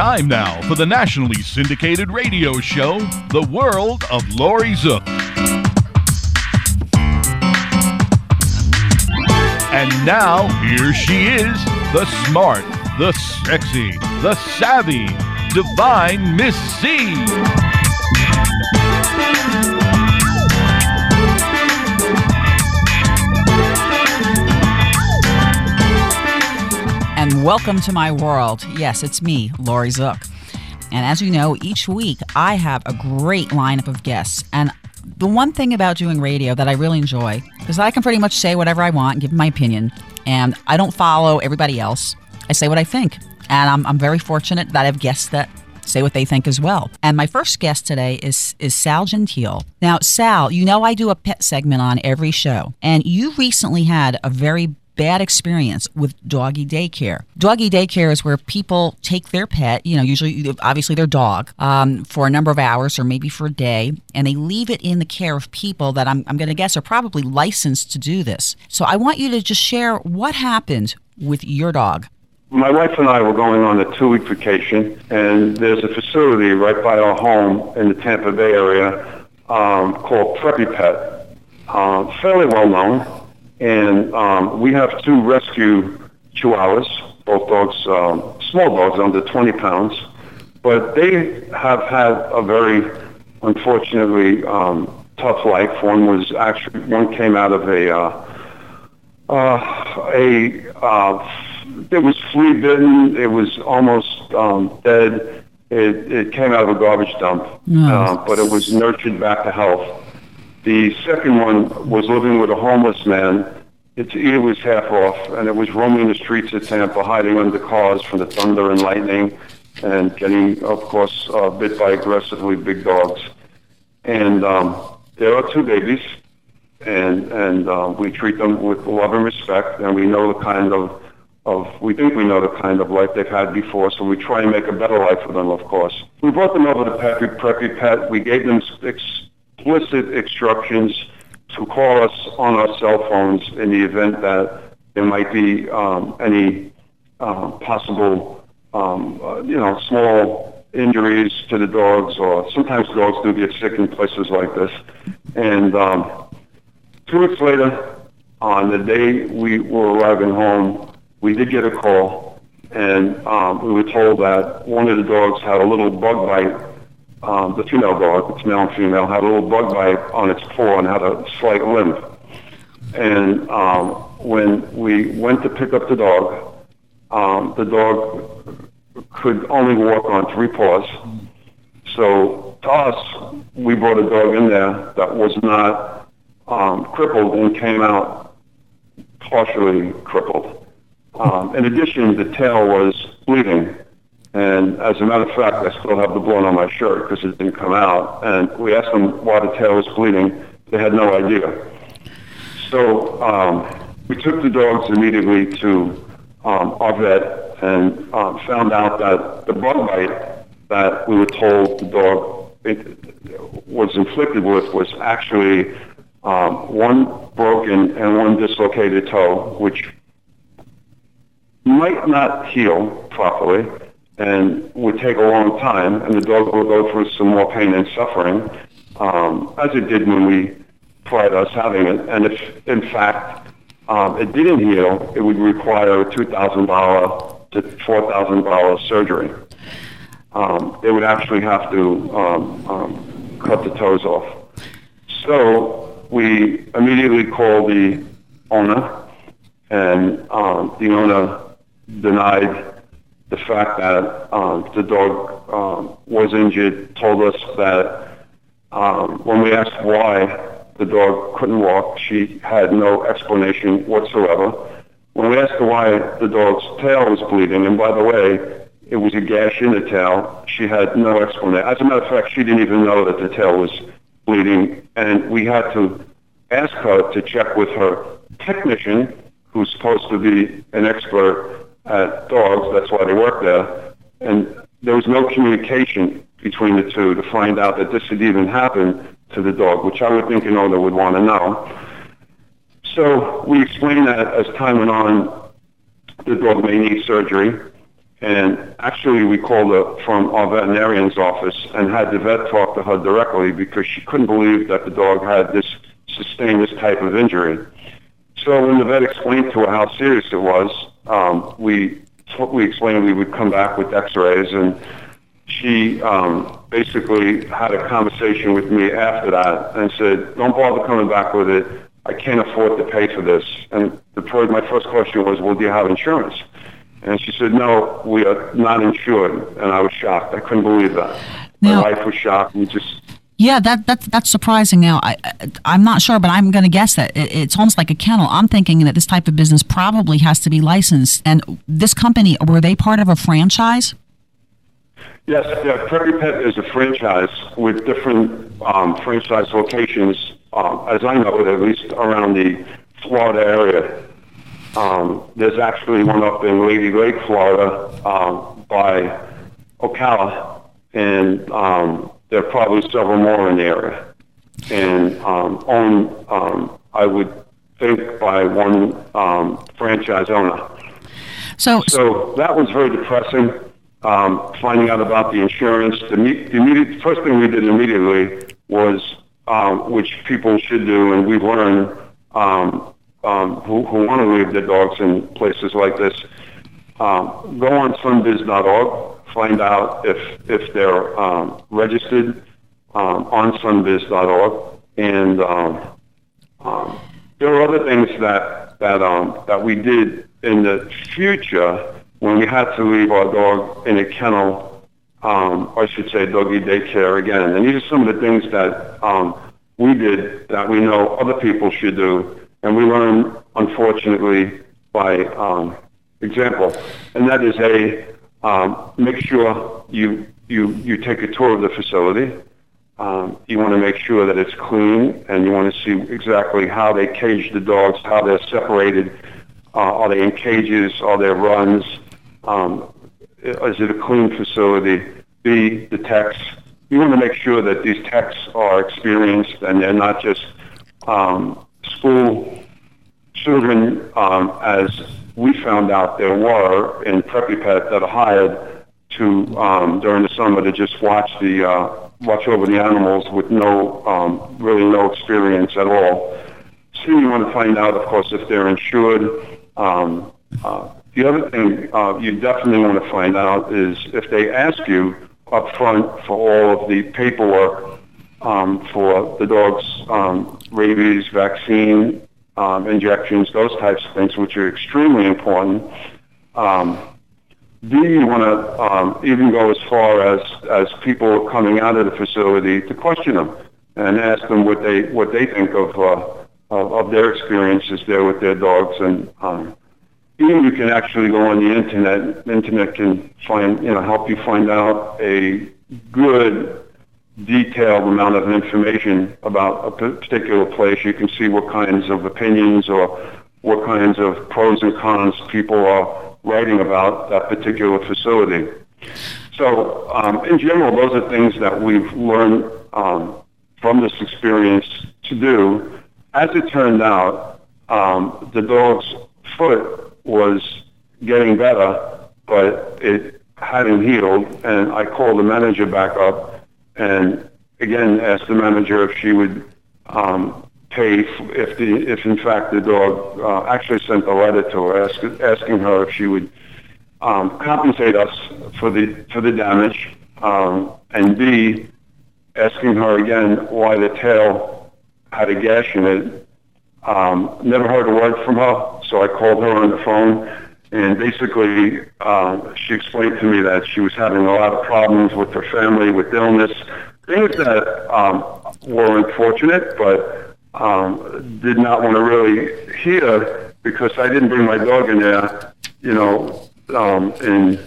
time now for the nationally syndicated radio show, The World of Laurie Zoock. And now, here she is, the smart, the sexy, the savvy, divine Miss C. and welcome to my world. Yes, it's me, Laurie Zoock. And as you know, each week I have a great lineup of guests. And the one thing about doing radio that I really enjoy is that I can pretty much say whatever I want, and give my opinion, and I don't follow everybody else. I say what I think. And I'm, I'm very fortunate that I have guests that say what they think as well. And my first guest today is is Sal Gentile. Now, Sal, you know I do a pet segment on every show, and you recently had a very bad experience with doggy daycare. Doggy daycare is where people take their pet, you know, usually, obviously their dog, um, for a number of hours or maybe for a day, and they leave it in the care of people that I'm, I'm going to guess are probably licensed to do this. So I want you to just share what happened with your dog. My wife and I were going on a two-week vacation, and there's a facility right by our home in the Tampa Bay area um, called Preppy Pet, uh, fairly well known. And um, we have two rescue chihuahuas, both dogs, um, small dogs under 20 pounds. But they have had a very, unfortunately, um, tough life. One was actually, one came out of a, uh, uh, a, uh, it was flea bitten. It was almost um, dead. It, it came out of a garbage dump, uh, but it was nurtured back to health. The second one was living with a homeless man. Its ear was half off, and it was roaming the streets of Tampa, hiding under cars from the thunder and lightning, and getting, of course, uh, bit by aggressively big dogs. And um, there are two babies, and and uh, we treat them with love and respect, and we know the kind of of we think we know the kind of life they've had before, so we try and make a better life for them, of course. We brought them over to Preppy, Preppy Pet. We gave them explicit instructions to call us on our cell phones in the event that there might be um, any uh, possible, um, uh, you know, small injuries to the dogs, or sometimes dogs do get sick in places like this. And um, two weeks later, on the day we were arriving home, we did get a call, and um, we were told that one of the dogs had a little bug bite um, the female dog, it's male and female, had a little bug bite on its paw and had a slight limp. And um, when we went to pick up the dog, um, the dog could only walk on three paws. So to us, we brought a dog in there that was not um, crippled and came out partially crippled. Um, in addition, the tail was bleeding and as a matter of fact, I still have the blood on my shirt because it didn't come out. And we asked them why the tail was bleeding. They had no idea. So um, we took the dogs immediately to um, our vet and um, found out that the bug bite that we were told the dog it, was inflicted with was actually um, one broken and one dislocated toe, which might not heal properly and would take a long time, and the dog would go through some more pain and suffering, um, as it did when we tried us having it. And if, in fact, um, it didn't heal, it would require a $2,000 to $4,000 surgery. Um, they would actually have to um, um, cut the toes off. So we immediately called the owner, and um, the owner denied the fact that um, the dog um, was injured told us that um, when we asked why the dog couldn't walk, she had no explanation whatsoever. When we asked her why the dog's tail was bleeding, and by the way, it was a gash in the tail, she had no explanation. As a matter of fact, she didn't even know that the tail was bleeding, and we had to ask her to check with her technician, who's supposed to be an expert at dogs. That's why they work there. And there was no communication between the two to find out that this had even happened to the dog, which I would think an owner would want to know. So we explained that as time went on, the dog may need surgery. And actually, we called her from our veterinarian's office and had the vet talk to her directly because she couldn't believe that the dog had this sustained this type of injury. So when the vet explained to her how serious it was, um, we we explained we would come back with X-rays, and she um, basically had a conversation with me after that and said, "Don't bother coming back with it. I can't afford to pay for this." And the my first question was, "Well, do you have insurance?" And she said, "No, we are not insured." And I was shocked. I couldn't believe that. Now, my wife was shocked. We just yeah, that that's that's surprising. Now, I, I am not sure, but I'm going to guess that it, it's almost like a kennel. I'm thinking that this type of business probably has to be licensed. And this company were they part of a franchise? Yes, yeah, Preppy Pet is a franchise with different um, franchise locations, um, as I know it, at least around the Florida area. Um, there's actually one up in Lady Lake, Florida, um, by Ocala, and um, there are probably several more in the area, and um, owned, um, I would think, by one um, franchise owner. So, so that was very depressing. Um, finding out about the insurance, the, the immediate first thing we did immediately was, um, which people should do, and we've learned um, um, who, who want to leave their dogs in places like this, um, go on sunbiz.org find out if if they're um, registered um, on sunbiz.org, and um, um, there are other things that that um, that we did in the future when we had to leave our dog in a kennel, um, I should say, doggy daycare again. And these are some of the things that we did that we know other people should do, and we learn unfortunately, by example, and that is a um, make sure you, you, you take a tour of the facility. Um, you want to make sure that it's clean, and you want to see exactly how they cage the dogs, how they're separated. Uh, are they in cages? Are there runs? Um, is it a clean facility? B, the techs. You want to make sure that these techs are experienced and they're not just um, school children um, as we found out there were in Preppy Pet that are hired to um, during the summer to just watch the uh, watch over the animals with no um, really no experience at all. So you want to find out, of course, if they're insured. Um, uh, the other thing uh, you definitely want to find out is if they ask you up front for all of the paperwork um, for the dog's um, rabies vaccine um, injections, those types of things, which are extremely important. Um, B, you want to um, even go as far as, as people coming out of the facility to question them and ask them what they what they think of uh, of, of their experiences there with their dogs. And um, even you can actually go on the internet. internet can find you know help you find out a good detailed amount of information about a particular place. You can see what kinds of opinions or what kinds of pros and cons people are writing about that particular facility. So, um, in general, those are things that we've learned um, from this experience to do. As it turned out, um, the dog's foot was getting better, but it hadn't healed, and I called the manager back up and again asked the manager if she would um, pay if the if in fact the dog uh, actually sent a letter to her ask, asking her if she would um, compensate us for the for the damage, um, and B asking her again why the tail had a gash in it. Um, never heard a word from her, so I called her on the phone, and basically uh, she explained to me that she was having a lot of problems with her family, with illness, things that um, were unfortunate, but um, did not want to really hear because I didn't bring my dog in there, you know, um, in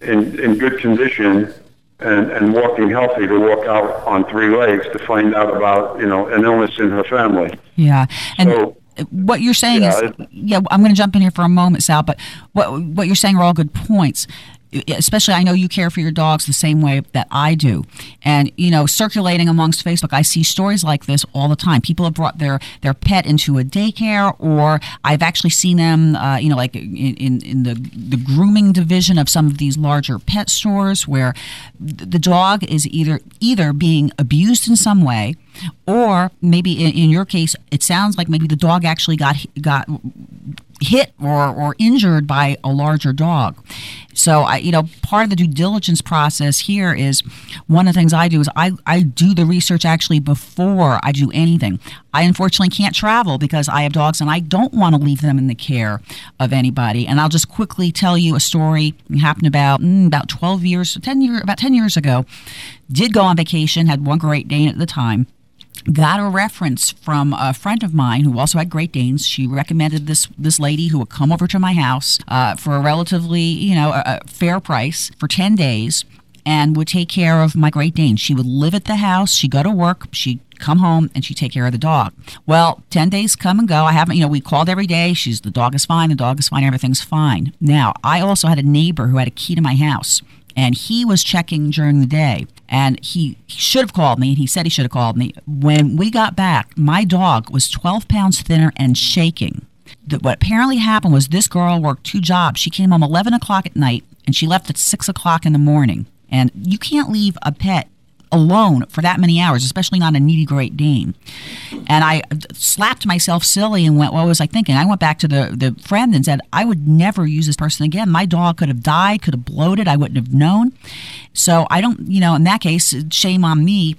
in in good condition and and walking healthy to walk out on three legs to find out about you know an illness in her family. Yeah, and. So, what you're saying yeah, is, yeah, I'm going to jump in here for a moment, Sal. But what what you're saying are all good points especially I know you care for your dogs the same way that I do. And, you know, circulating amongst Facebook, I see stories like this all the time. People have brought their, their pet into a daycare, or I've actually seen them, uh, you know, like in, in, in, the, the grooming division of some of these larger pet stores where the dog is either either being abused in some way or maybe in, in your case it sounds like maybe the dog actually got got hit or, or injured by a larger dog. So I, you know, part of the due diligence process here is one of the things I do is I, I do the research actually before I do anything. I unfortunately can't travel because I have dogs and I don't want to leave them in the care of anybody. And I'll just quickly tell you a story happened about mm, about 12 years, 10 years, about 10 years ago. Did go on vacation, had one Great Dane at the time got a reference from a friend of mine who also had Great Danes. She recommended this this lady who would come over to my house uh, for a relatively you know a, a fair price for ten days and would take care of my Great Dane. She would live at the house. She'd go to work. She'd come home and she'd take care of the dog. Well, 10 days come and go. I haven't, you know, we called every day. She's the dog is fine. The dog is fine. Everything's fine. Now, I also had a neighbor who had a key to my house and he was checking during the day. And he, should have called me and he said he should have called me. When we got back my dog was 12 pounds thinner and shaking. What apparently happened was this girl worked two jobs. She came home 11 o'clock at night and she left at 6 o'clock in the morning. And you can't leave a pet alone for that many hours, especially not a needy Great Dane. And I slapped myself silly and went, what was I thinking? I went back to the, the friend and said, I would never use this person again. My dog could have died, could have bloated. I wouldn't have known. So I don't, you know, in that case, shame on me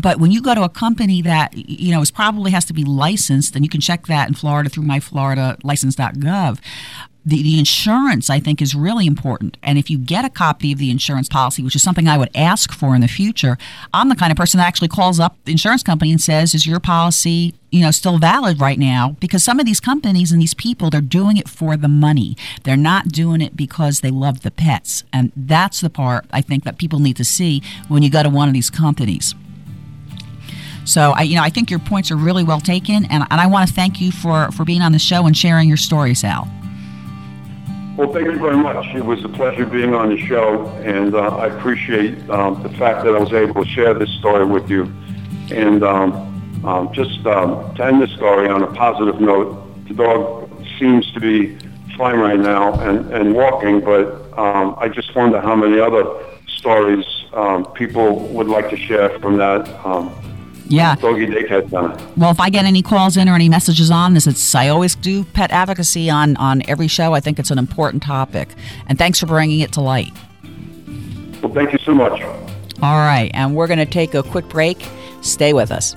but when you go to a company that you know is probably has to be licensed and you can check that in florida through myfloridalicense.gov the, the insurance, I think, is really important. And if you get a copy of the insurance policy, which is something I would ask for in the future, I'm the kind of person that actually calls up the insurance company and says, "Is your policy, you know, still valid right now?" Because some of these companies and these people, they're doing it for the money. They're not doing it because they love the pets, and that's the part I think that people need to see when you go to one of these companies. So I, you know, I think your points are really well taken, and, and I want to thank you for for being on the show and sharing your story, Sal. Well, thank you very much. It was a pleasure being on the show, and uh, I appreciate um, the fact that I was able to share this story with you. And um, um, just um, to end the story on a positive note, the dog seems to be fine right now and, and walking, but um, I just wonder how many other stories um, people would like to share from that yeah. Doggy Daycare Center. Well, if I get any calls in or any messages on this, it's I always do pet advocacy on on every show. I think it's an important topic, and thanks for bringing it to light. Well, thank you so much. All right, and we're going to take a quick break. Stay with us.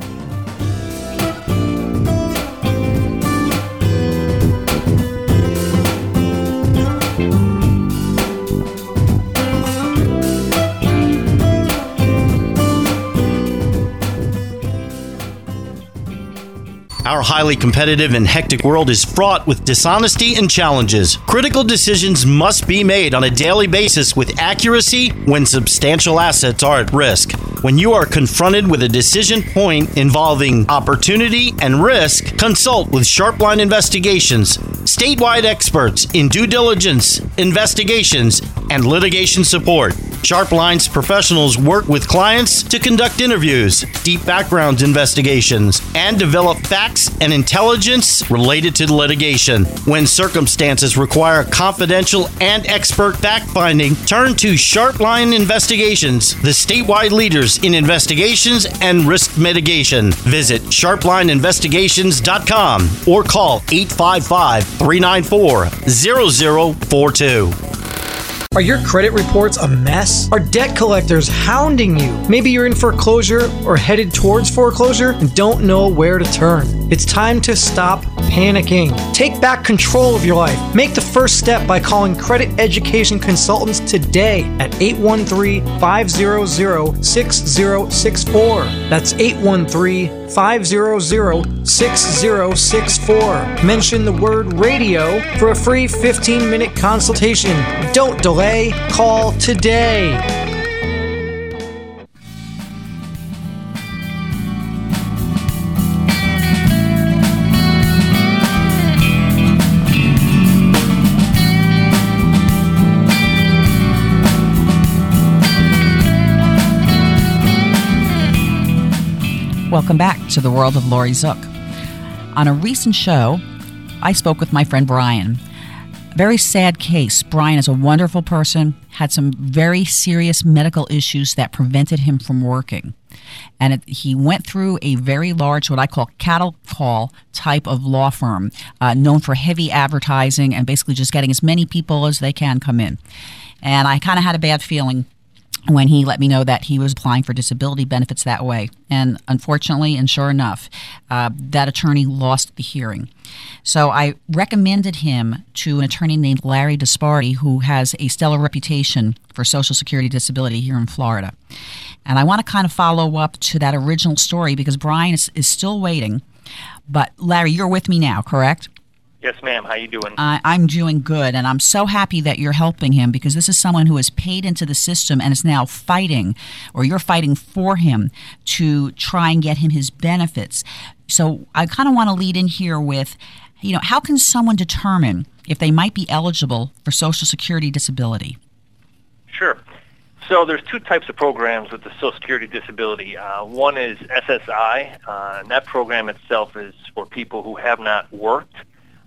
Our highly competitive and hectic world is fraught with dishonesty and challenges. Critical decisions must be made on a daily basis with accuracy when substantial assets are at risk. When you are confronted with a decision point involving opportunity and risk, consult with Sharpline Investigations, statewide experts in due diligence, investigations, and litigation support. Sharpline's professionals work with clients to conduct interviews, deep background investigations, and develop facts and intelligence related to litigation. When circumstances require confidential and expert fact finding, turn to Sharpline Investigations, the statewide leaders in investigations and risk mitigation. Visit sharplineinvestigations.com or call 855 394 0042. Are your credit reports a mess? Are debt collectors hounding you? Maybe you're in foreclosure or headed towards foreclosure and don't know where to turn. It's time to stop panicking. Take back control of your life. Make the first step by calling Credit Education Consultants today at 813 500 6064. That's 813 500 6064. Mention the word radio for a free 15 minute consultation. Don't delay, call today. Welcome back to the world of Laurie Zoock. On a recent show, I spoke with my friend Brian. Very sad case. Brian is a wonderful person, had some very serious medical issues that prevented him from working. And it, he went through a very large, what I call cattle call type of law firm, uh, known for heavy advertising and basically just getting as many people as they can come in. And I kind of had a bad feeling when he let me know that he was applying for disability benefits that way. And unfortunately, and sure enough, uh, that attorney lost the hearing. So I recommended him to an attorney named Larry Disparti, who has a stellar reputation for Social Security disability here in Florida. And I want to kind of follow up to that original story because Brian is, is still waiting. But Larry, you're with me now, correct? Yes, ma'am. How you doing? I, I'm doing good, and I'm so happy that you're helping him because this is someone who has paid into the system and is now fighting, or you're fighting for him to try and get him his benefits. So I kind of want to lead in here with, you know, how can someone determine if they might be eligible for Social Security disability? Sure. So there's two types of programs with the Social Security disability. Uh, one is SSI, uh, and that program itself is for people who have not worked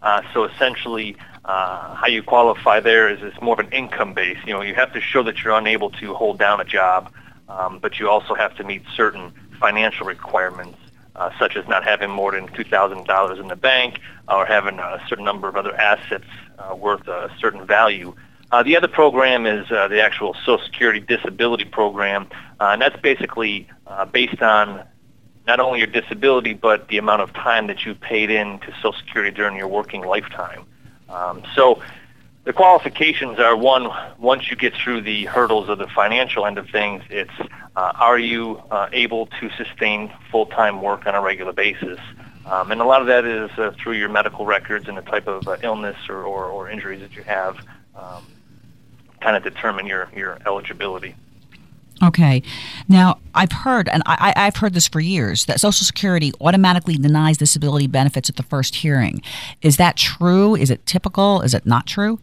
uh, so essentially, uh, how you qualify there is it's more of an income base. You know, you have to show that you're unable to hold down a job, um, but you also have to meet certain financial requirements, uh, such as not having more than $2,000 in the bank or having a certain number of other assets uh, worth a certain value. Uh, the other program is uh, the actual Social Security Disability Program, uh, and that's basically uh, based on not only your disability, but the amount of time that you paid in to Social Security during your working lifetime. Um, so the qualifications are one, once you get through the hurdles of the financial end of things, it's uh, are you uh, able to sustain full-time work on a regular basis? Um, and a lot of that is uh, through your medical records and the type of uh, illness or, or, or, injuries that you have um, kind of determine your, your eligibility. Okay. Now, I've heard, and I, have heard this for years, that Social Security automatically denies disability benefits at the first hearing. Is that true? Is it typical? Is it not true?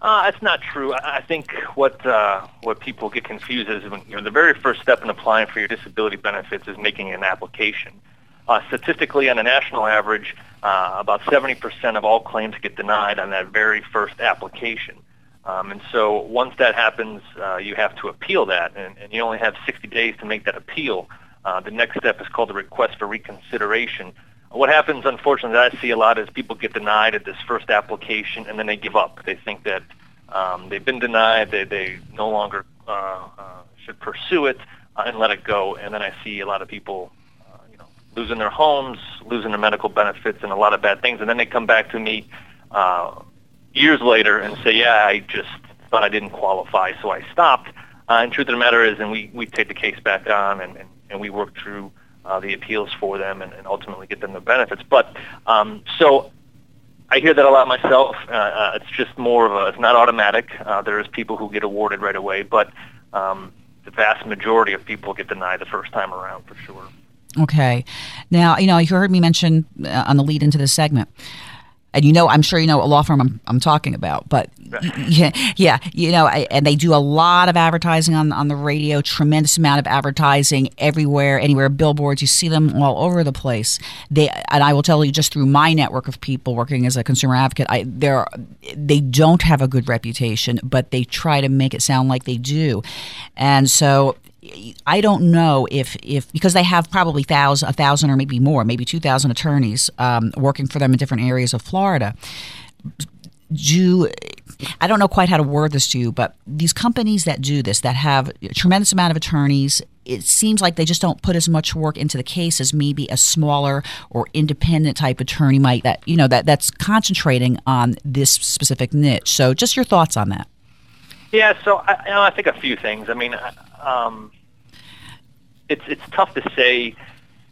Uh, it's not true. I think what uh, what people get confused is when you know the very first step in applying for your disability benefits is making an application. Uh, statistically, on a national average, uh, about 70% of all claims get denied on that very first application. Um, and so once that happens, uh, you have to appeal that, and, and, you only have 60 days to make that appeal. Uh, the next step is called the request for reconsideration. What happens, unfortunately, that I see a lot is people get denied at this first application, and then they give up. They think that um, they've been denied, they, they no longer uh, uh should pursue it, uh, and let it go. And then I see a lot of people uh, you know, losing their homes, losing their medical benefits, and a lot of bad things. And then they come back to me years later and say, yeah, I just thought I didn't qualify, so I stopped. Uh, and truth of the matter is, and we, we take the case back on and, and, and we work through uh, the appeals for them and, and ultimately get them the benefits. But um, so I hear that a lot myself. Uh, uh, it's just more of a, it's not automatic. Uh, there is people who get awarded right away, but um, the vast majority of people get denied the first time around for sure. Okay. Now, you know, you heard me mention uh, on the lead into this segment and you know, I'm sure you know what law firm I'm, I'm talking about, but yeah, yeah, you know, I, and they do a lot of advertising on on the radio, tremendous amount of advertising everywhere, anywhere, billboards. You see them all over the place. They and I will tell you just through my network of people working as a consumer advocate, I they they don't have a good reputation, but they try to make it sound like they do, and so I don't know if, if because they have probably thousand, a thousand or maybe more, maybe two thousand attorneys um, working for them in different areas of Florida. Do I don't know quite how to word this to you, but these companies that do this, that have a tremendous amount of attorneys, it seems like they just don't put as much work into the case as maybe a smaller or independent type attorney might. That you know that that's concentrating on this specific niche. So, just your thoughts on that. Yeah, so I, you know, I think a few things. I mean, um, it's it's tough to say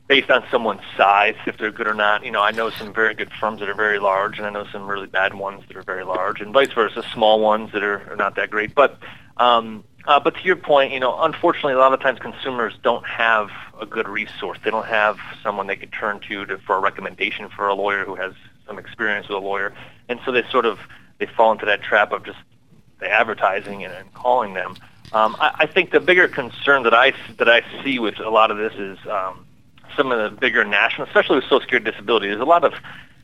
based on someone's size if they're good or not. You know, I know some very good firms that are very large, and I know some really bad ones that are very large, and vice versa, small ones that are, are not that great. But um, uh, but to your point, you know, unfortunately, a lot of times consumers don't have a good resource. They don't have someone they could turn to, to for a recommendation for a lawyer who has some experience with a lawyer, and so they sort of they fall into that trap of just the advertising and, and calling them. Um, I, I think the bigger concern that I that I see with a lot of this is um, some of the bigger national, especially with Social Security disability, there's a lot of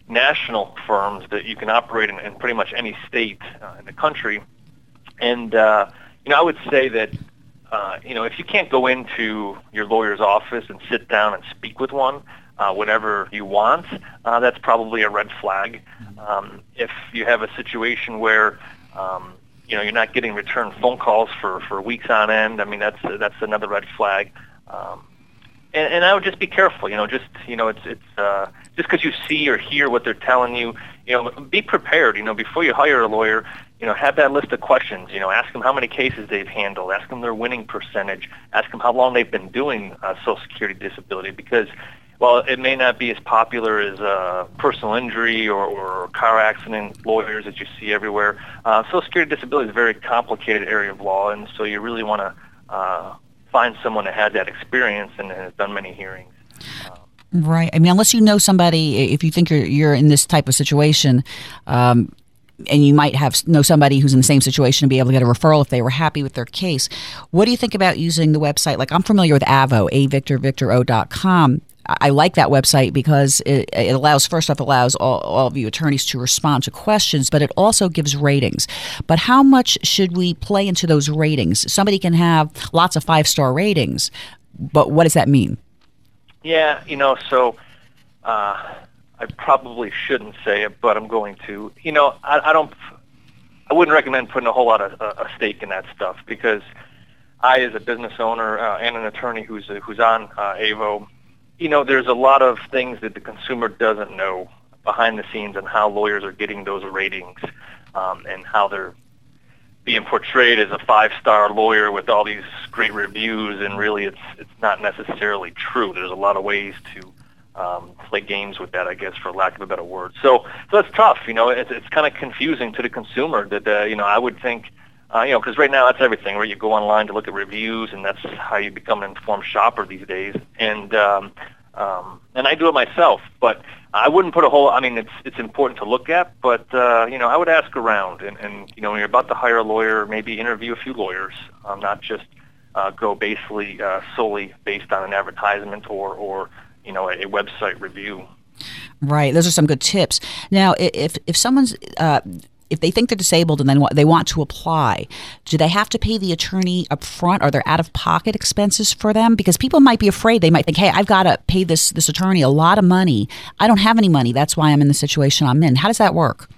national firms that you can operate in, in pretty much any state uh, in the country. And, uh, you know, I would say that, uh, you know, if you can't go into your lawyer's office and sit down and speak with one, uh, whenever you want, uh, that's probably a red flag. Um, if you have a situation where um, you know you're not getting return phone calls for, for weeks on end, I mean that's that's another red flag. Um, and, and I would just be careful. You know, just you know, it's it's uh, just because you see or hear what they're telling you. You know, be prepared. You know, before you hire a lawyer, you know, have that list of questions. You know, ask them how many cases they've handled. Ask them their winning percentage. Ask them how long they've been doing uh, Social Security disability because while it may not be as popular as uh, personal injury or, or car accident lawyers that you see everywhere, uh, Social Security disability is a very complicated area of law, and so you really want to uh, find someone that had that experience and has done many hearings. Right. I mean, unless you know somebody, if you think you're you're in this type of situation, um, and you might have know somebody who's in the same situation and be able to get a referral if they were happy with their case. What do you think about using the website? Like I'm familiar with Avvo, a victor victor o.com. I like that website because it, it, allows, first off, allows all, all of you attorneys to respond to questions, but it also gives ratings. But how much should we play into those ratings? Somebody can have lots of five star ratings, but what does that mean? Yeah, you know, so uh, I probably shouldn't say it, but I'm going to. You know, I, I don't, I wouldn't recommend putting a whole lot of uh, a stake in that stuff because I, as a business owner uh, and an attorney who's who's on uh, Avvo, you know, there's a lot of things that the consumer doesn't know behind the scenes on how lawyers are getting those ratings um, and how they're being portrayed as a five-star lawyer with all these great reviews, and really it's it's not necessarily true. There's a lot of ways to um, play games with that, I guess, for lack of a better word. So, so that's tough. You know, it's it's kind of confusing to the consumer that uh, you know I would think uh, you know, because right now that's everything, where you go online to look at reviews, and that's how you become an informed shopper these days. And um, um, and I do it myself, but I wouldn't put a whole. I mean, it's it's important to look at, but uh, you know, I would ask around, and, and you know, when you're about to hire a lawyer, maybe interview a few lawyers, um, not just uh, go basically uh, solely based on an advertisement or or you know a, a website review. Right. Those are some good tips. Now, if if someone's uh, if they think they're disabled and then they want to apply, do they have to pay the attorney up front? Are there out of pocket expenses for them? Because people might be afraid. They might think, hey, I've got to pay this, this attorney a lot of money. I don't have any money. That's why I'm in the situation I'm in. How does that work?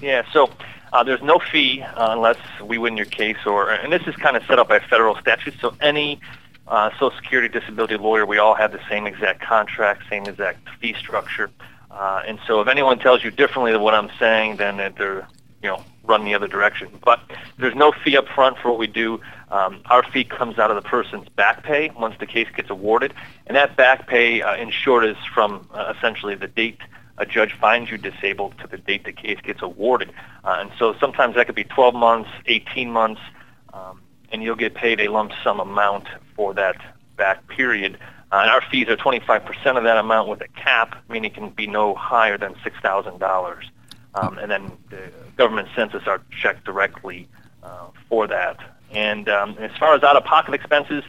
Yeah, so uh, there's no fee uh, unless we win your case, or and this is kind of set up by federal statute. So any uh, Social Security disability lawyer, we all have the same exact contract, same exact fee structure. Uh, and so if anyone tells you differently than what I'm saying, then they're you know run the other direction. But there's no fee up front for what we do. Um, our fee comes out of the person's back pay once the case gets awarded, and that back pay, uh, in short, is from uh, essentially the date a judge finds you disabled to the date the case gets awarded. Uh, and so sometimes that could be 12 months, 18 months, um, and you'll get paid a lump sum amount for that back period. Uh, and our fees are 25% of that amount with a cap, meaning it can be no higher than $6,000. Um, and then the government sends us our check directly uh, for that. And um, as far as out-of-pocket expenses,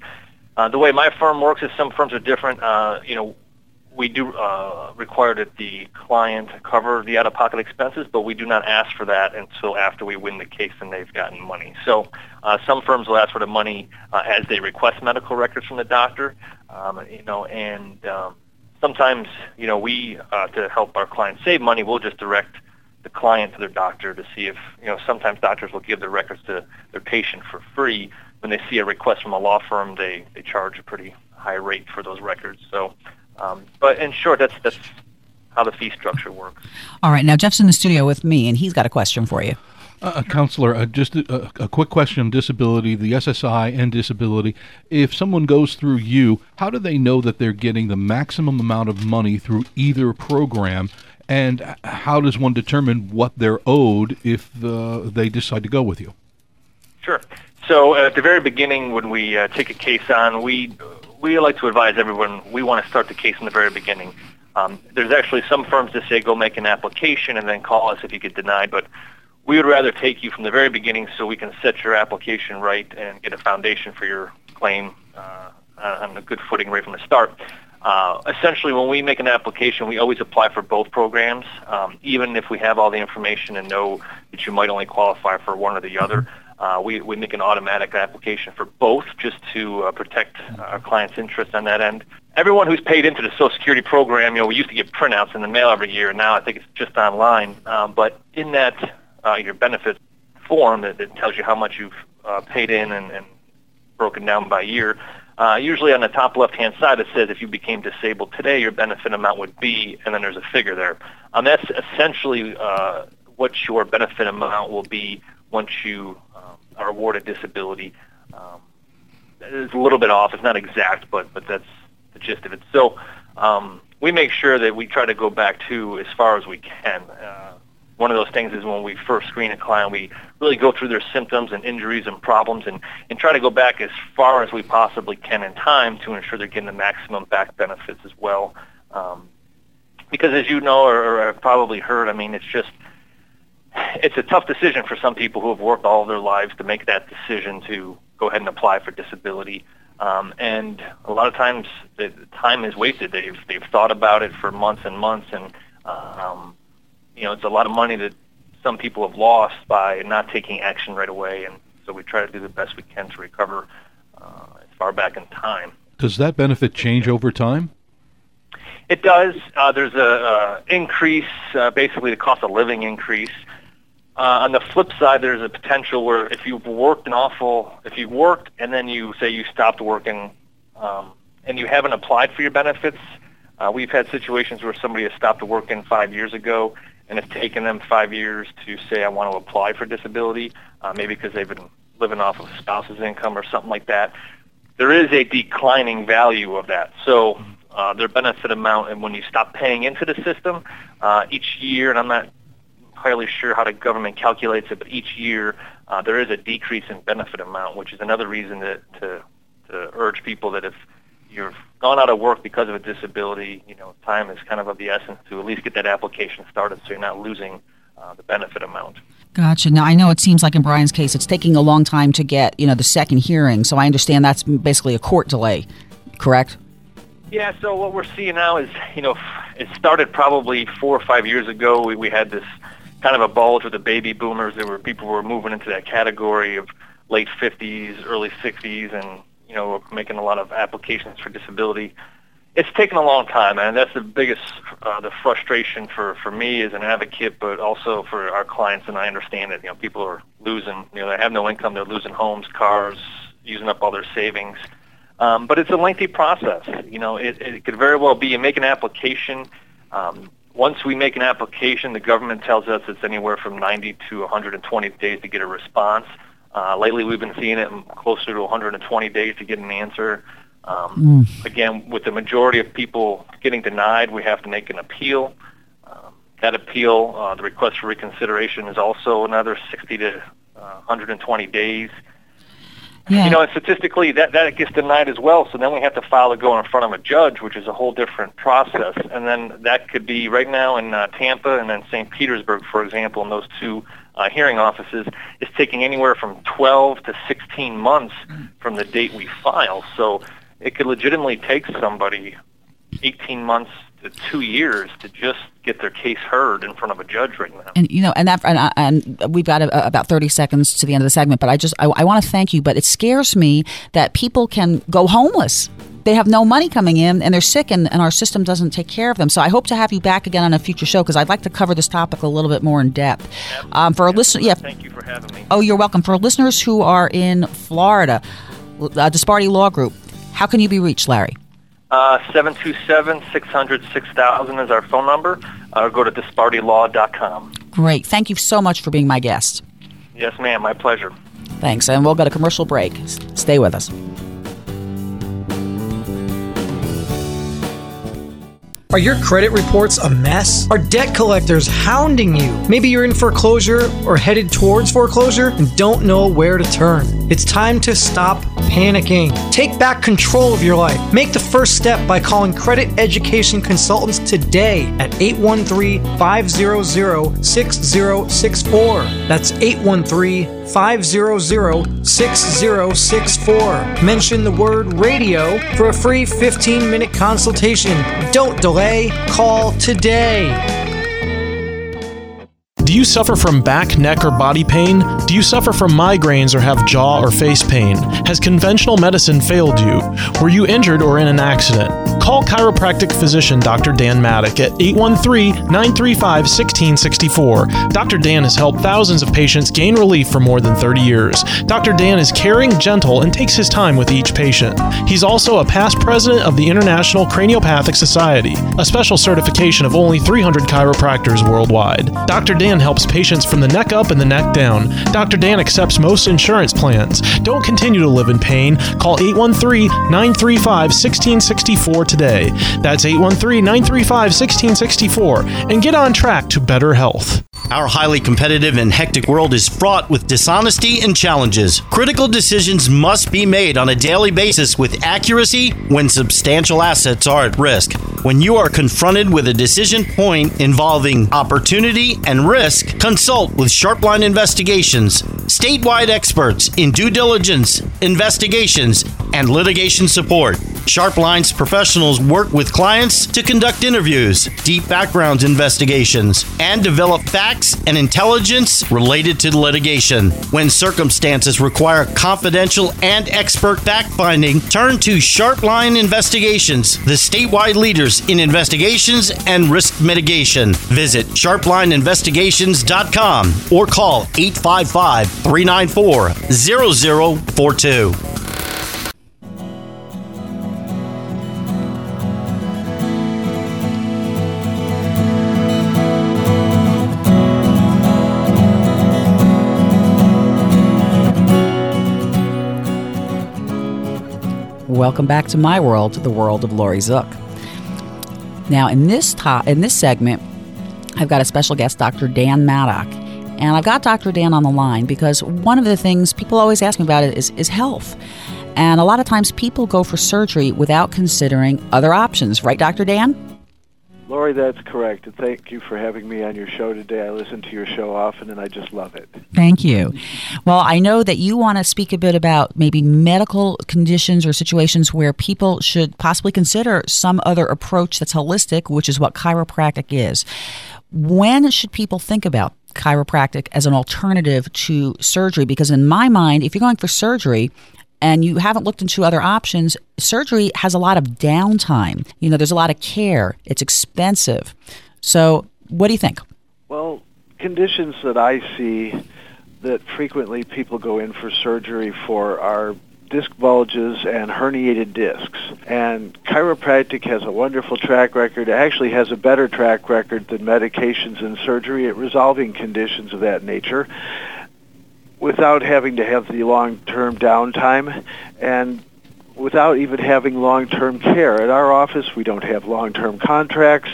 uh, the way my firm works is some firms are different. Uh, you know, we do uh, require that the client cover the out-of-pocket expenses, but we do not ask for that until after we win the case and they've gotten money. So uh, some firms will ask for the money uh, as they request medical records from the doctor, um, you know, and um, sometimes, you know, we, uh, to help our clients save money, we'll just direct the client to their doctor to see if, you know, sometimes doctors will give their records to their patient for free. When they see a request from a law firm, they, they charge a pretty high rate for those records. So, um, but in short, that's, that's how the fee structure works. All right. Now, Jeff's in the studio with me, and he's got a question for you. Uh, counselor, uh, just a, a, quick question on disability, the SSI and disability. If someone goes through you, how do they know that they're getting the maximum amount of money through either program? And how does one determine what they're owed if uh, they decide to go with you? Sure. So at the very beginning, when we uh, take a case on, we we like to advise everyone we want to start the case in the very beginning. Um, there's actually some firms that say go make an application and then call us if you get denied, but we would rather take you from the very beginning so we can set your application right and get a foundation for your claim uh, on a good footing right from the start. Uh, essentially, when we make an application, we always apply for both programs, um, even if we have all the information and know that you might only qualify for one or the other. Uh, we, we make an automatic application for both just to uh, protect our clients' interest on that end. Everyone who's paid into the Social Security program, you know, we used to get printouts in the mail every year, and now I think it's just online. Um, but in that, uh, your benefits form that, that tells you how much you've uh, paid in and, and broken down by year, uh, usually on the top left-hand side it says if you became disabled today, your benefit amount would be, and then there's a figure there. Um, that's essentially uh, what your benefit amount will be once you um, are awarded disability. Um, it's a little bit off. It's not exact, but but that's the gist of it. So um, we make sure that we try to go back to as far as we can. Uh, one of those things is when we first screen a client, we really go through their symptoms and injuries and problems and, and try to go back as far as we possibly can in time to ensure they're getting the maximum back benefits as well. Um, because as you know or, or have probably heard, I mean, it's just, it's a tough decision for some people who have worked all their lives to make that decision to go ahead and apply for disability. Um, and a lot of times the time is wasted. They've, they've thought about it for months and months and, um, you know, it's a lot of money that some people have lost by not taking action right away, and so we try to do the best we can to recover uh, as far back in time. Does that benefit change over time? It does. Uh, there's a uh, increase, uh, basically the cost of living increase. Uh, on the flip side, there's a potential where if you've worked an awful, if you've worked and then you say you stopped working, um, and you haven't applied for your benefits, uh, we've had situations where somebody has stopped working five years ago and it's taken them five years to say I want to apply for disability, uh, maybe because they've been living off of a spouse's income or something like that, there is a declining value of that. So uh, their benefit amount, and when you stop paying into the system uh, each year, and I'm not entirely sure how the government calculates it, but each year uh, there is a decrease in benefit amount, which is another reason to, to, to urge people that if you've gone out of work because of a disability, you know, time is kind of of the essence to at least get that application started so you're not losing uh, the benefit amount. Gotcha. Now I know it seems like in Brian's case, it's taking a long time to get you know the second hearing. So I understand that's basically a court delay, correct? Yeah. So what we're seeing now is you know it started probably four or five years ago. We, we had this kind of a bulge with the baby boomers. There were people who were moving into that category of late 50s, early 60s, and you know, making a lot of applications for disability. It's taken a long time, and that's the biggest, uh, the frustration for, for me as an advocate, but also for our clients. And I understand that you know people are losing, you know, they have no income, they're losing homes, cars, using up all their savings. Um, but it's a lengthy process. You know, it, it could very well be you make an application. Um, once we make an application, the government tells us it's anywhere from 90 to 120 days to get a response. Uh, lately, we've been seeing it closer to 120 days to get an answer. Um, mm. Again, with the majority of people getting denied, we have to make an appeal. Um, that appeal, uh, the request for reconsideration, is also another 60 to uh, 120 days. Yeah. You know, and statistically, that, that gets denied as well. So then we have to file to go in front of a judge, which is a whole different process. And then that could be right now in uh, Tampa and then St. Petersburg, for example, in those two uh, hearing offices is taking anywhere from 12 to 16 months from the date we file. So it could legitimately take somebody 18 months to two years to just get their case heard in front of a judge right now. And you know, and that, and, and we've got a, about 30 seconds to the end of the segment, but I just I, I want to thank you. But it scares me that people can go homeless they have no money coming in and they're sick and, and our system doesn't take care of them. So I hope to have you back again on a future show because I'd like to cover this topic a little bit more in depth. Um, for a listener, yeah. Thank you for having me. Oh, you're welcome. For listeners who are in Florida, uh, Disparti Law Group, how can you be reached, Larry? Uh, 727-600-6000 is our phone number. Uh, go to dispartilaw.com. Great. Thank you so much for being my guest. Yes, ma'am. My pleasure. Thanks. And we'll go to commercial break. Stay with us. Are your credit reports a mess? Are debt collectors hounding you? Maybe you're in foreclosure or headed towards foreclosure and don't know where to turn. It's time to stop panicking. Take back control of your life. Make the first step by calling Credit Education Consultants today at 813 500 6064. That's 813 500-6064. Mention the word radio for a free 15-minute consultation. Don't delay. Call today. Do you suffer from back, neck, or body pain? Do you suffer from migraines or have jaw or face pain? Has conventional medicine failed you? Were you injured or in an accident? Call chiropractic physician Dr. Dan Madock at 813 935 1664. Dr. Dan has helped thousands of patients gain relief for more than 30 years. Dr. Dan is caring, gentle, and takes his time with each patient. He's also a past president of the International Craniopathic Society, a special certification of only 300 chiropractors worldwide. Dr. Dan helps patients from the neck up and the neck down. Dr. Dan accepts most insurance plans. Don't continue to live in pain. Call 813 935 1664 today. That's 813 935 1664 and get on track to better health. Our highly competitive and hectic world is fraught with dishonesty and challenges. Critical decisions must be made on a daily basis with accuracy when substantial assets are at risk. When you are confronted with a decision point involving opportunity and risk, consult with Sharpline Investigations, statewide experts in due diligence, investigations, and litigation support. Sharpline's professionals work with clients to conduct interviews, deep background investigations, and develop facts and intelligence related to litigation. When circumstances require confidential and expert fact finding, turn to Sharpline Investigations, the statewide leaders in investigations and risk mitigation. Visit sharplineinvestigations.com or call 855 394 0042. Welcome back to my world, the world of Laurie Zoock. Now, in this to- in this segment, I've got a special guest, Dr. Dan Madock, and I've got Dr. Dan on the line because one of the things people always ask me about is is health, and a lot of times people go for surgery without considering other options, right, Dr. Dan? Laurie, that's correct. And thank you for having me on your show today. I listen to your show often and I just love it. Thank you. Well, I know that you want to speak a bit about maybe medical conditions or situations where people should possibly consider some other approach that's holistic, which is what chiropractic is. When should people think about chiropractic as an alternative to surgery? Because in my mind, if you're going for surgery, and you haven't looked into other options, surgery has a lot of downtime. You know, there's a lot of care, it's expensive. So, what do you think? Well, conditions that I see that frequently people go in for surgery for are disc bulges and herniated discs. And chiropractic has a wonderful track record. It actually has a better track record than medications and surgery at resolving conditions of that nature without having to have the long-term downtime and without even having long-term care. At our office, we don't have long-term contracts.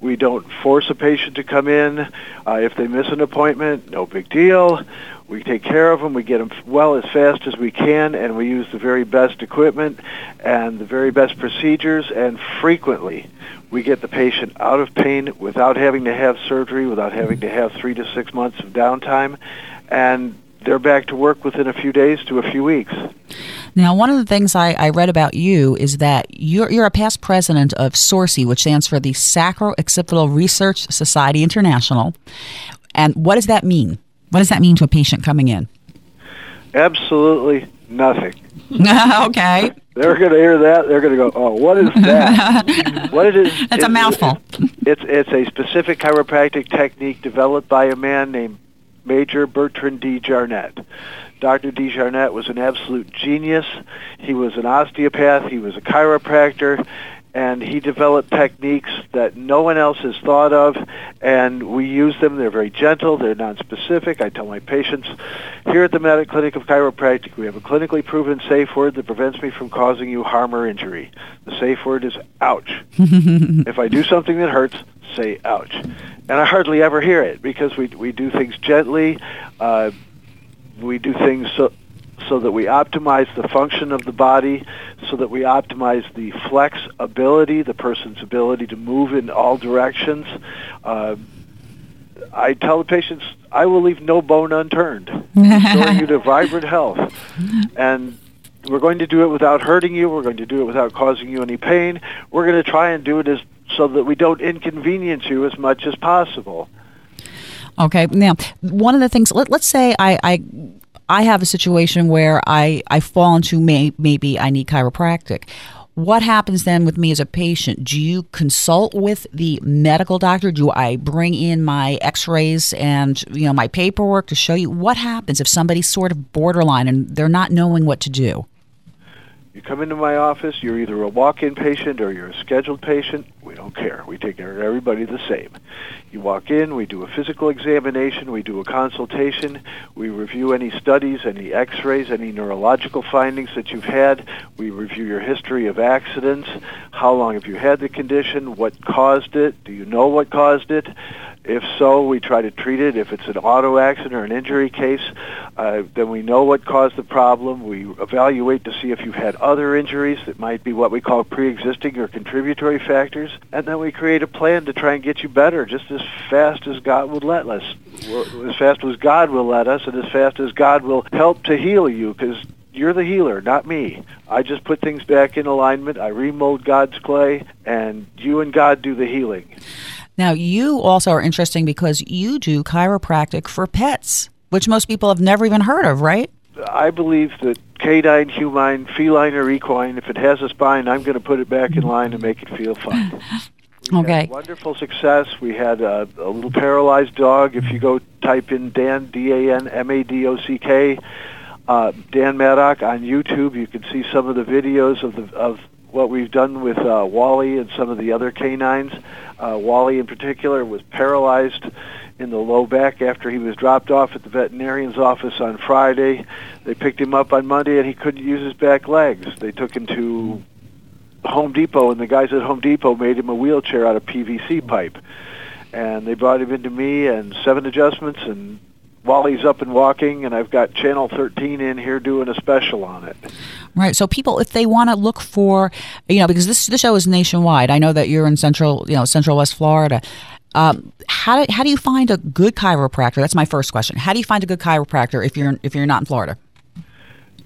We don't force a patient to come in. Uh, if they miss an appointment, no big deal. We take care of them. We get them well as fast as we can, and we use the very best equipment and the very best procedures. And frequently, we get the patient out of pain without having to have surgery, without having to have three to six months of downtime, and they're back to work within a few days to a few weeks. Now, one of the things I, I read about you is that you're, you're a past president of SORSI, which stands for the Sacro-Occipital Research Society International. And what does that mean? What does that mean to a patient coming in? Absolutely nothing. okay. They're going to hear that. They're going to go, "Oh, what is that? what it is?" That's a mouthful. It's it's a specific chiropractic technique developed by a man named Major Bertrand DeJarnette. Dr. D. Jarnett was an absolute genius. He was an osteopath. He was a chiropractor. And he developed techniques that no one else has thought of, and we use them. They're very gentle. They're non-specific. I tell my patients, here at the Madock Clinic of Chiropractic, we have a clinically proven safe word that prevents me from causing you harm or injury. The safe word is ouch. if I do something that hurts, say ouch. And I hardly ever hear it because we we do things gently. Uh, we do things so so that we optimize the function of the body, so that we optimize the flex ability, the person's ability to move in all directions. Uh, I tell the patients, I will leave no bone unturned, restoring you to vibrant health. And we're going to do it without hurting you. We're going to do it without causing you any pain. We're going to try and do it as so that we don't inconvenience you as much as possible. Okay. Now, one of the things, let, us say I, I, I have a situation where I, I fall into may, maybe I need chiropractic. What happens then with me as a patient? Do you consult with the medical doctor? Do I bring in my x-rays and you know my paperwork to show you what happens if somebody's sort of borderline and they're not knowing what to do? You come into my office, you're either a walk-in patient or you're a scheduled patient. We don't care. We take care of everybody the same. You walk in, we do a physical examination, we do a consultation, we review any studies, any x-rays, any neurological findings that you've had. We review your history of accidents. How long have you had the condition? What caused it? Do you know what caused it? If so, we try to treat it. If it's an auto accident or an injury case, uh, then we know what caused the problem. We evaluate to see if you've had other injuries that might be what we call pre-existing or contributory factors, and then we create a plan to try and get you better just as fast as God would let us, as fast as God will let us, and as fast as God will help to heal you, because you're the healer, not me. I just put things back in alignment. I remold God's clay, and you and God do the healing. Now, you also are interesting because you do chiropractic for pets, which most people have never even heard of, right? I believe that canine, humane, feline, or equine, if it has a spine, I'm going to put it back in line and make it feel fine. We okay. wonderful success. We had a, a little paralyzed dog. If you go type in Dan D A N M A D O C K, uh, Dan Madock on YouTube, you can see some of the videos of the of what we've done with uh, Wally and some of the other canines. Uh, Wally, in particular, was paralyzed in the low back after he was dropped off at the veterinarian's office on Friday. They picked him up on Monday, and he couldn't use his back legs. They took him to Home Depot, and the guys at Home Depot made him a wheelchair out of PVC pipe. And they brought him into me, and seven adjustments, and Wally's up and walking, and I've got Channel 13 in here doing a special on it. Right. So people, if they want to look for, you know, because this the show is nationwide. I know that you're in central, you know, central West Florida. Um, how do, how do you find a good chiropractor? That's my first question. How do you find a good chiropractor if you're if you're not in Florida?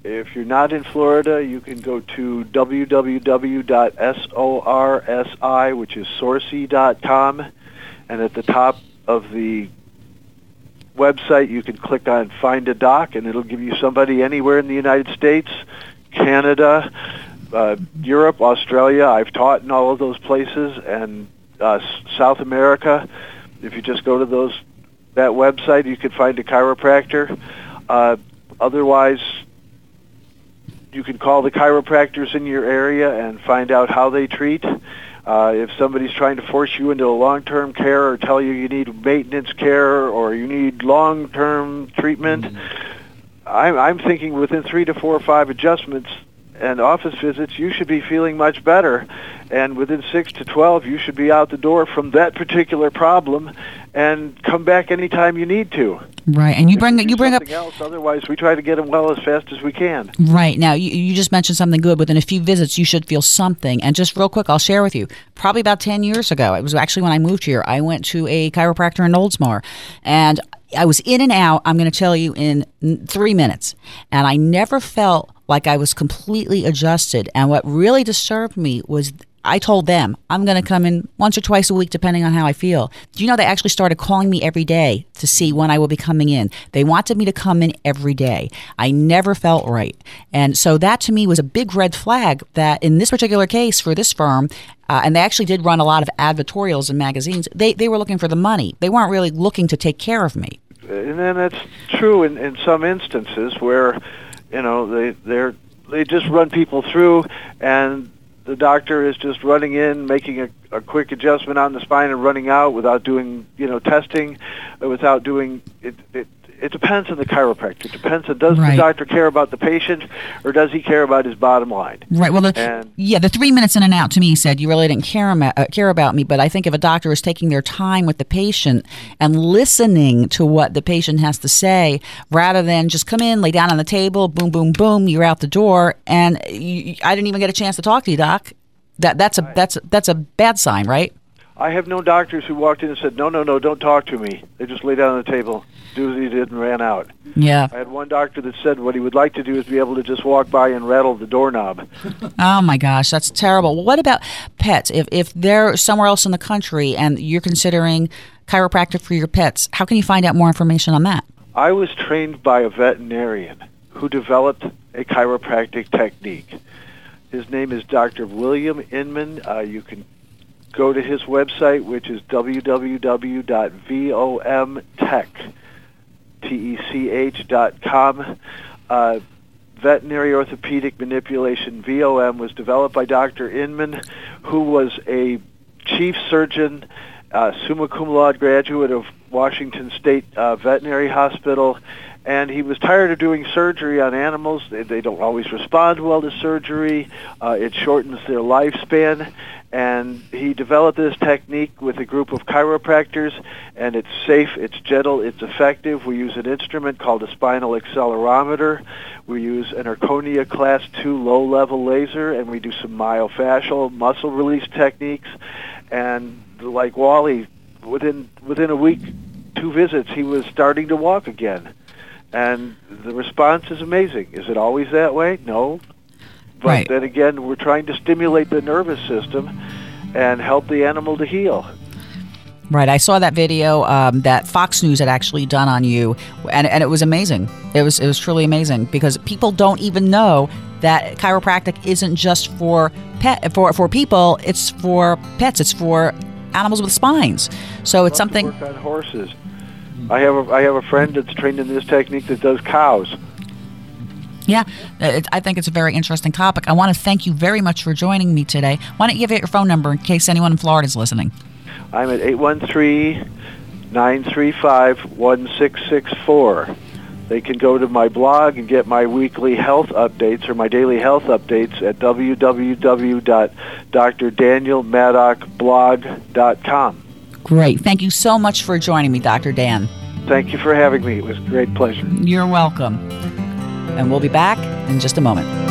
If you're not in Florida, you can go to www.sorsi, which is sorsi.com, and at the top of the website, you can click on Find a Doc, and it'll give you somebody anywhere in the United States, Canada, uh, Europe, Australia. I've taught in all of those places, and uh, South America. If you just go to those that website, you can find a chiropractor. Uh, otherwise, you can call the chiropractors in your area and find out how they treat. Uh, if somebody's trying to force you into a long-term care or tell you you need maintenance care or you need long-term treatment, mm-hmm. I'm, I'm thinking within three to four or five adjustments and office visits, you should be feeling much better. And within six to 12, you should be out the door from that particular problem and come back anytime you need to. Right, and you bring you bring up else. Otherwise, we try to get them well as fast as we can. Right now, you, you just mentioned something good. Within a few visits, you should feel something. And just real quick, I'll share with you. Probably about ten years ago, it was actually when I moved here. I went to a chiropractor in Oldsmar, and I was in and out. I'm going to tell you in three minutes, and I never felt like I was completely adjusted. And what really disturbed me was I told them I'm going to come in once or twice a week, depending on how I feel. Do you know they actually started calling me every day to see when I will be coming in? They wanted me to come in every day. I never felt right. And so that to me was a big red flag that in this particular case for this firm, uh, and they actually did run a lot of advertorials in magazines, they, they were looking for the money. They weren't really looking to take care of me. And then that's true in, in some instances where, you know, they, they're, they just run people through and the doctor is just running in, making a, a quick adjustment on the spine and running out without doing, you know, testing, uh, without doing it. it it depends on the chiropractor. It depends on does right. the doctor care about the patient or does he care about his bottom line? Right. Well, the, and, yeah, the three minutes in and out to me said you really didn't care about, uh, care about me. But I think if a doctor is taking their time with the patient and listening to what the patient has to say, rather than just come in, lay down on the table, boom, boom, boom, you're out the door, and you, I didn't even get a chance to talk to you, doc. That that's a that's that's a bad sign, right? I have known doctors who walked in and said, "No, no, no, don't talk to me." They just lay down on the table, do as he did, and ran out. Yeah. I had one doctor that said what he would like to do is be able to just walk by and rattle the doorknob. Oh my gosh, that's terrible. Well, what about pets? If if they're somewhere else in the country and you're considering chiropractic for your pets, how can you find out more information on that? I was trained by a veterinarian who developed a chiropractic technique. His name is Dr. William Inman. Uh, you can go to his website, which is www.vomtech, T-E-C-H dot com. Uh, veterinary orthopedic manipulation, VOM, was developed by Dr. Inman, who was a chief surgeon, uh, summa cum laude graduate of Washington State uh, Veterinary Hospital, and he was tired of doing surgery on animals. They, they don't always respond well to surgery. Uh, it shortens their lifespan. And he developed this technique with a group of chiropractors, and it's safe, it's gentle, it's effective. We use an instrument called a spinal accelerometer. We use an Erchonia Class 2 low-level laser, and we do some myofascial muscle release techniques. And like Wally, within within a week, two visits, he was starting to walk again. And the response is amazing. Is it always that way? No. But Right. then again, we're trying to stimulate the nervous system and help the animal to heal. Right. I saw that video um, that Fox News had actually done on you, and, and it was amazing. It was it was truly amazing because people don't even know that chiropractic isn't just for pet for for people. It's for pets. It's for animals with spines. So it's something. work on horses. I have a I have a friend that's trained in this technique that does cows. Yeah, uh, it, I think it's a very interesting topic. I want to thank you very much for joining me today. Why don't you give it your phone number in case anyone in Florida is listening? I'm at 813-935-1664. They can go to my blog and get my weekly health updates or my daily health updates at www.drdanielmadockblog.com. Great. Thank you so much for joining me, Dr. Dan. Thank you for having me. It was a great pleasure. You're welcome. And we'll be back in just a moment.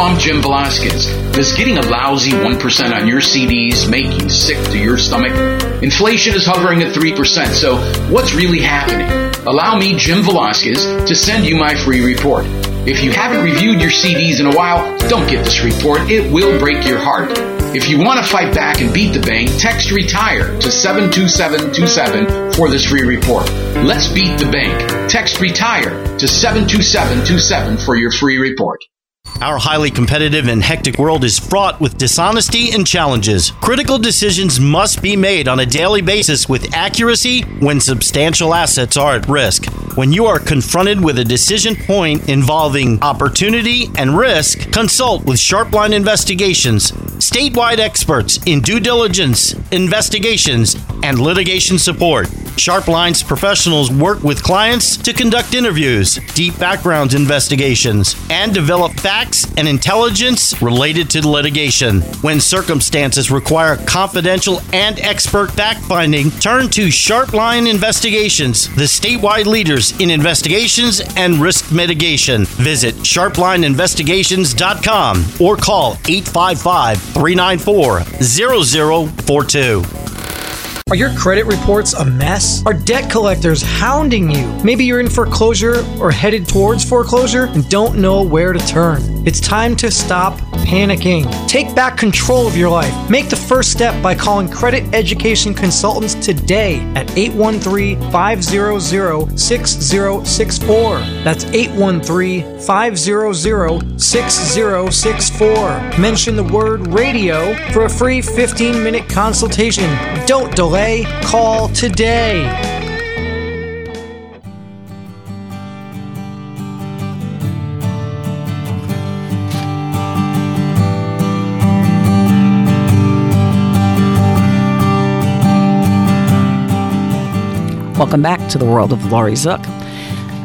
I'm Jim Velasquez. Does getting a lousy 1% on your CDs make you sick to your stomach? Inflation is hovering at 3%, so what's really happening? Allow me, Jim Velasquez, to send you my free report. If you haven't reviewed your CDs in a while, don't get this report. It will break your heart. If you want to fight back and beat the bank, text RETIRE to 72727 for this free report. Let's beat the bank. Text RETIRE to 72727 for your free report. Our highly competitive and hectic world is fraught with dishonesty and challenges. Critical decisions must be made on a daily basis with accuracy when substantial assets are at risk. When you are confronted with a decision point involving opportunity and risk, consult with Sharpline Investigations, statewide experts in due diligence, investigations, and litigation support. Sharpline's professionals work with clients to conduct interviews, deep background investigations, and develop facts and intelligence related to litigation. When circumstances require confidential and expert fact finding, turn to Sharpline Investigations, the statewide leaders in investigations and risk mitigation. Visit sharplineinvestigations.com or call 855 394 0042. Are your credit reports a mess? Are debt collectors hounding you? Maybe you're in foreclosure or headed towards foreclosure and don't know where to turn. It's time to stop panicking. Take back control of your life. Make the first step by calling Credit Education Consultants today at 813 500 6064. That's 813 500 6064. Mention the word radio for a free 15 minute consultation. Don't delay, call today. Welcome back to the world of Laurie Zoock.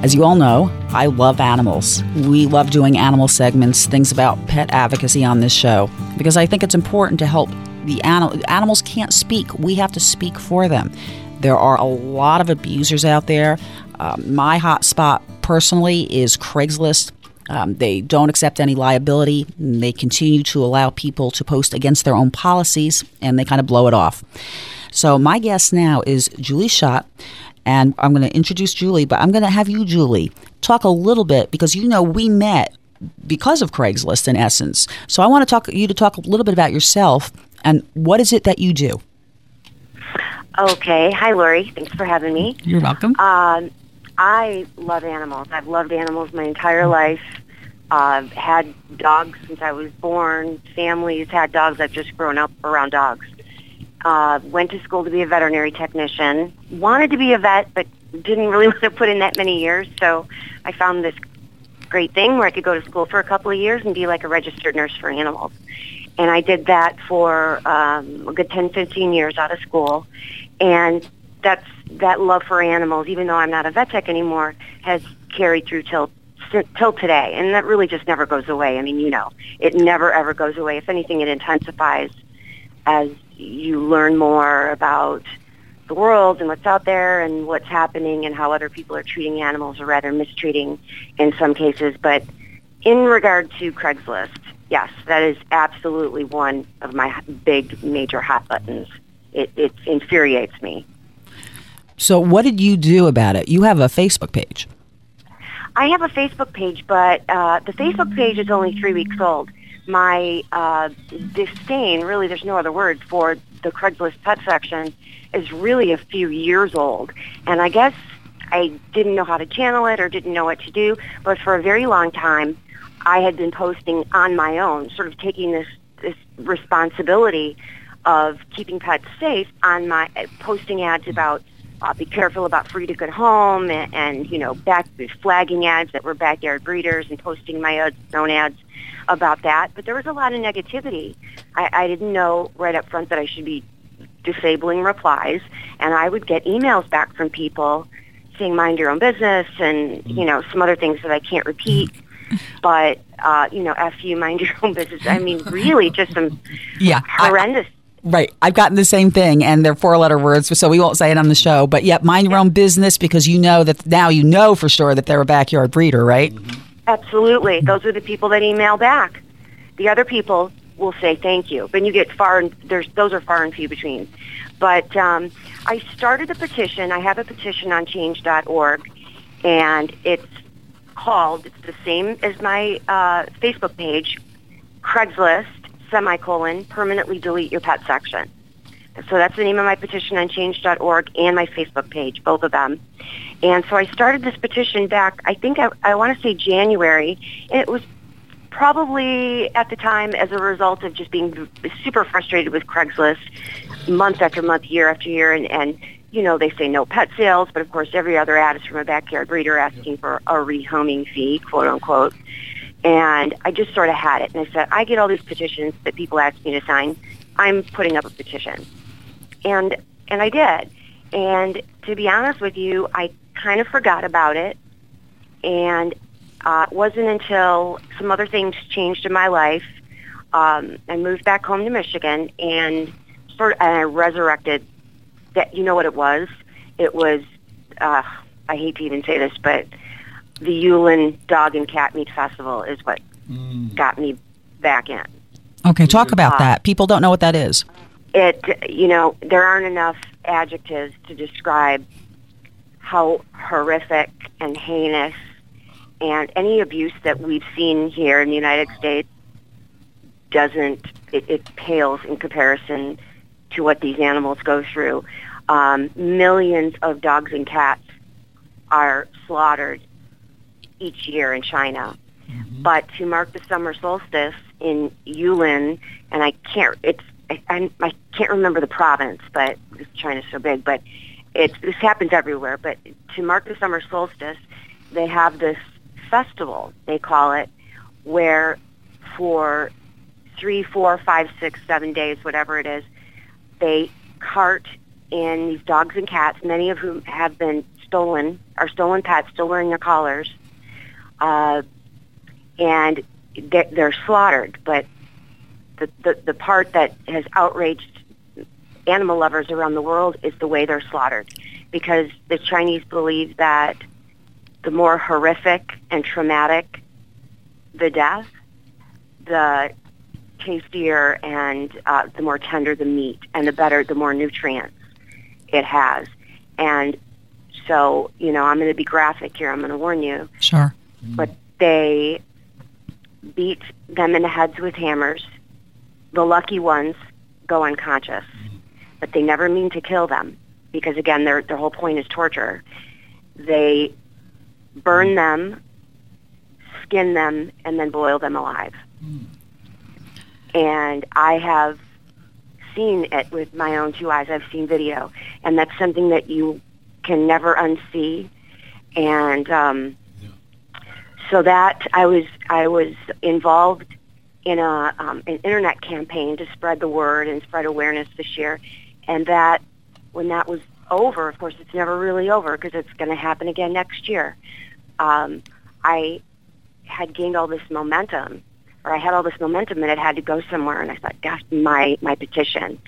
As you all know, I love animals. We love doing animal segments, things about pet advocacy on this show, because I think it's important to help the animal. Animals can't speak. We have to speak for them. There are a lot of abusers out there. Um, my hot spot personally is Craigslist. Um, they don't accept any liability. They continue to allow people to post against their own policies, and they kind of blow it off. So my guest now is Julie Schott, and I'm going to introduce Julie, but I'm going to have you, Julie, talk a little bit because you know we met because of Craigslist in essence. So I want to talk you to talk a little bit about yourself and what is it that you do. Okay. Hi, Laurie. Thanks for having me. You're welcome. Um, I love animals. I've loved animals my entire life. I've had dogs since I was born. Families had dogs. I've just grown up around dogs. Uh, went to school to be a veterinary technician. Wanted to be a vet, but didn't really want to put in that many years. So I found this great thing where I could go to school for a couple of years and be like a registered nurse for animals. And I did that for um, a good 10, 15 years out of school. And that's that love for animals, even though I'm not a vet tech anymore, has carried through till till today, and that really just never goes away. I mean, you know, it never ever goes away. If anything, it intensifies as you learn more about the world and what's out there and what's happening and how other people are treating animals or rather mistreating in some cases. But in regard to Craigslist, yes, that is absolutely one of my big major hot buttons. It, it infuriates me. So, what did you do about it? You have a Facebook page. I have a Facebook page, but uh, the Facebook page is only three weeks old. My uh, disdain, really, there's no other word for the Craigslist pet section, is really a few years old. And I guess I didn't know how to channel it or didn't know what to do, but for a very long time, I had been posting on my own, sort of taking this, this responsibility of keeping pets safe on my posting ads about uh, be careful about free to good home and, and you know back flagging ads that were backyard breeders and posting my own ads about that. But there was a lot of negativity. I, I didn't know right up front that I should be disabling replies, and I would get emails back from people saying mind your own business and you know some other things that I can't repeat. But uh, you know, f you, mind your own business. I mean, really, just some yeah horrendous Right. I've gotten the same thing, and they're four letter words, so we won't say it on the show. But yet, mind your own business because you know that now you know for sure that they're a backyard breeder, right? Absolutely. Those are the people that email back. The other people will say thank you, but you get far and there's those are far and few between. But um, I started a petition. I have a petition on Change.org, and it's called. It's the same as my uh, Facebook page, Craigslist semicolon, permanently delete your pet section. So that's the name of my petition on change.org and my Facebook page, both of them. And so I started this petition back, I think I, I want to say January, and it was probably at the time as a result of just being super frustrated with Craigslist month after month, year after year, and, and you know, they say no pet sales, but of course every other ad is from a backyard breeder asking for a rehoming fee, quote unquote. And I just sort of had it. And I said, I get all these petitions that people ask me to sign. I'm putting up a petition. And, and I did. And to be honest with you, I kind of forgot about it. And uh, it wasn't until some other things changed in my life. Um, I moved back home to Michigan and sort of, and I resurrected that. You know what it was? It was. Uh, I hate to even say this, but the Yulin Dog and Cat Meat Festival is what mm. got me back in. Okay, talk about uh, that. People don't know what that is. It, you know, there aren't enough adjectives to describe how horrific and heinous and any abuse that we've seen here in the United States doesn't, it, it pales in comparison to what these animals go through. Um, millions of dogs and cats are slaughtered each year in China. Mm-hmm. But to mark the summer solstice in Yulin, and I can't, it's, I, I, can't remember the province, but China's so big, but it's, this happens everywhere. But to mark the summer solstice, they have this festival, they call it, where for three, four, five, six, seven days, whatever it is, they cart in these dogs and cats, many of whom have been stolen, are stolen pets, still wearing their collars, uh, and they're, they're slaughtered. But the, the the part that has outraged animal lovers around the world is the way they're slaughtered, because the Chinese believe that the more horrific and traumatic the death, the tastier and uh, the more tender the meat, and the better, the more nutrients it has. And so, you know, I'm going to be graphic here. I'm going to warn you. Sure. Mm-hmm. But they beat them in the heads with hammers. The lucky ones go unconscious, mm-hmm. but they never mean to kill them because, again, their their whole point is torture. They burn mm-hmm. them, skin them, and then boil them alive. And I have seen it with my own two eyes. I've seen video, and that's something that you can never unsee. And um, so that I was I was involved in a um, an internet campaign to spread the word and spread awareness this year, and that when that was over, of course, it's never really over because it's going to happen again next year. Um, I had gained all this momentum, or I had all this momentum, and it had to go somewhere. And I thought, gosh, my my petition,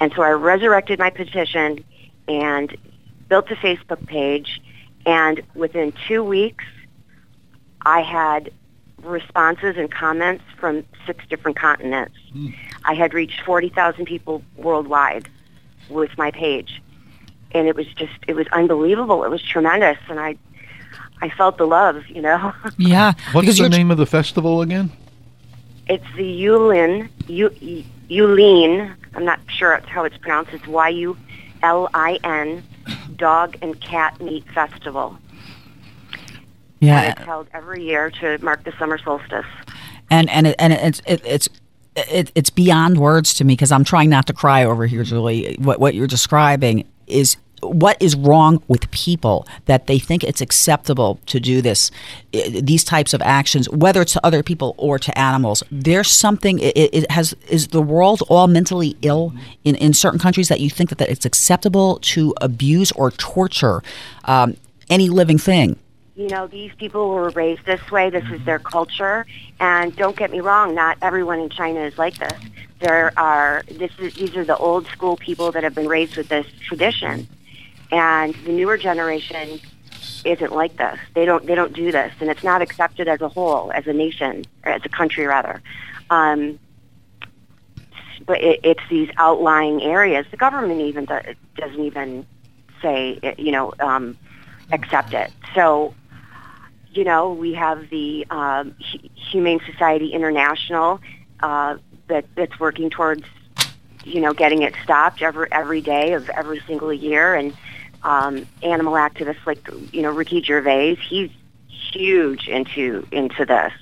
and so I resurrected my petition and built a Facebook page, and within two weeks, I had responses and comments from six different continents. Hmm. I had reached 40,000 people worldwide with my page. And it was just, it was unbelievable. It was tremendous. And I, I felt the love, you know. Yeah. What's because the name of the festival again? It's the Yulin, U, Yulin, I'm not sure how it's pronounced. It's Y-U-L-I-N, Dog and Cat Meat Festival. And Yeah. it's held every year to mark the summer solstice. and and it, and it's it, it's it, it's beyond words to me because I'm trying not to cry over here, Julie. What what you're describing is what is wrong with people that they think it's acceptable to do this these types of actions whether it's to other people or to animals there's something it, it it has is the world all mentally ill in, in certain countries that you think that, that it's acceptable to abuse or torture um, any living thing you know, these people were raised this way. This is their culture. And don't get me wrong, not everyone in China is like this. There are this is, these are the old school people that have been raised with this tradition, and the newer generation isn't like this. They don't they don't do this, and it's not accepted as a whole, as a nation, or as a country rather. Um, but it, it's these outlying areas. The government even do, doesn't even say, you know, um, accept it. So you know, we have the um, Hu- Humane Society International uh, that that's working towards, you know, getting it stopped every every day of every single year, and um, animal activists like you know Ricky Gervais, he's huge into into this.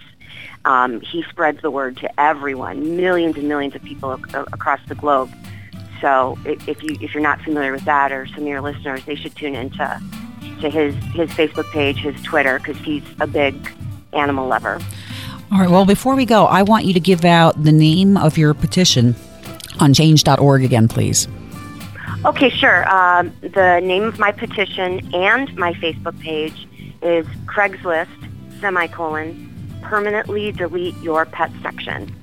Um, he spreads the word to everyone, millions and millions of people ac- across the globe. So if you if you're not familiar with that, or some of your listeners, they should tune into to his his Facebook page, his Twitter, because he's a big animal lover. All right. Well, before we go, I want you to give out the name of your petition on change.org again, please. Okay, sure. Um, the name of my petition and my Facebook page is Craigslist semicolon permanently delete your pet section.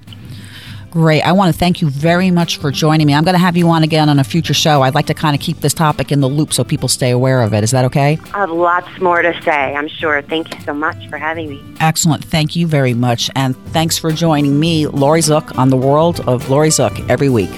Great. I want to thank you very much for joining me. I'm going to have you on again on a future show. I'd like to kind of keep this topic in the loop so people stay aware of it. Is that okay? I have lots more to say, I'm sure. Thank you so much for having me. Excellent. Thank you very much. And thanks for joining me, Laurie Zoock, on the world of Laurie Zoock every week.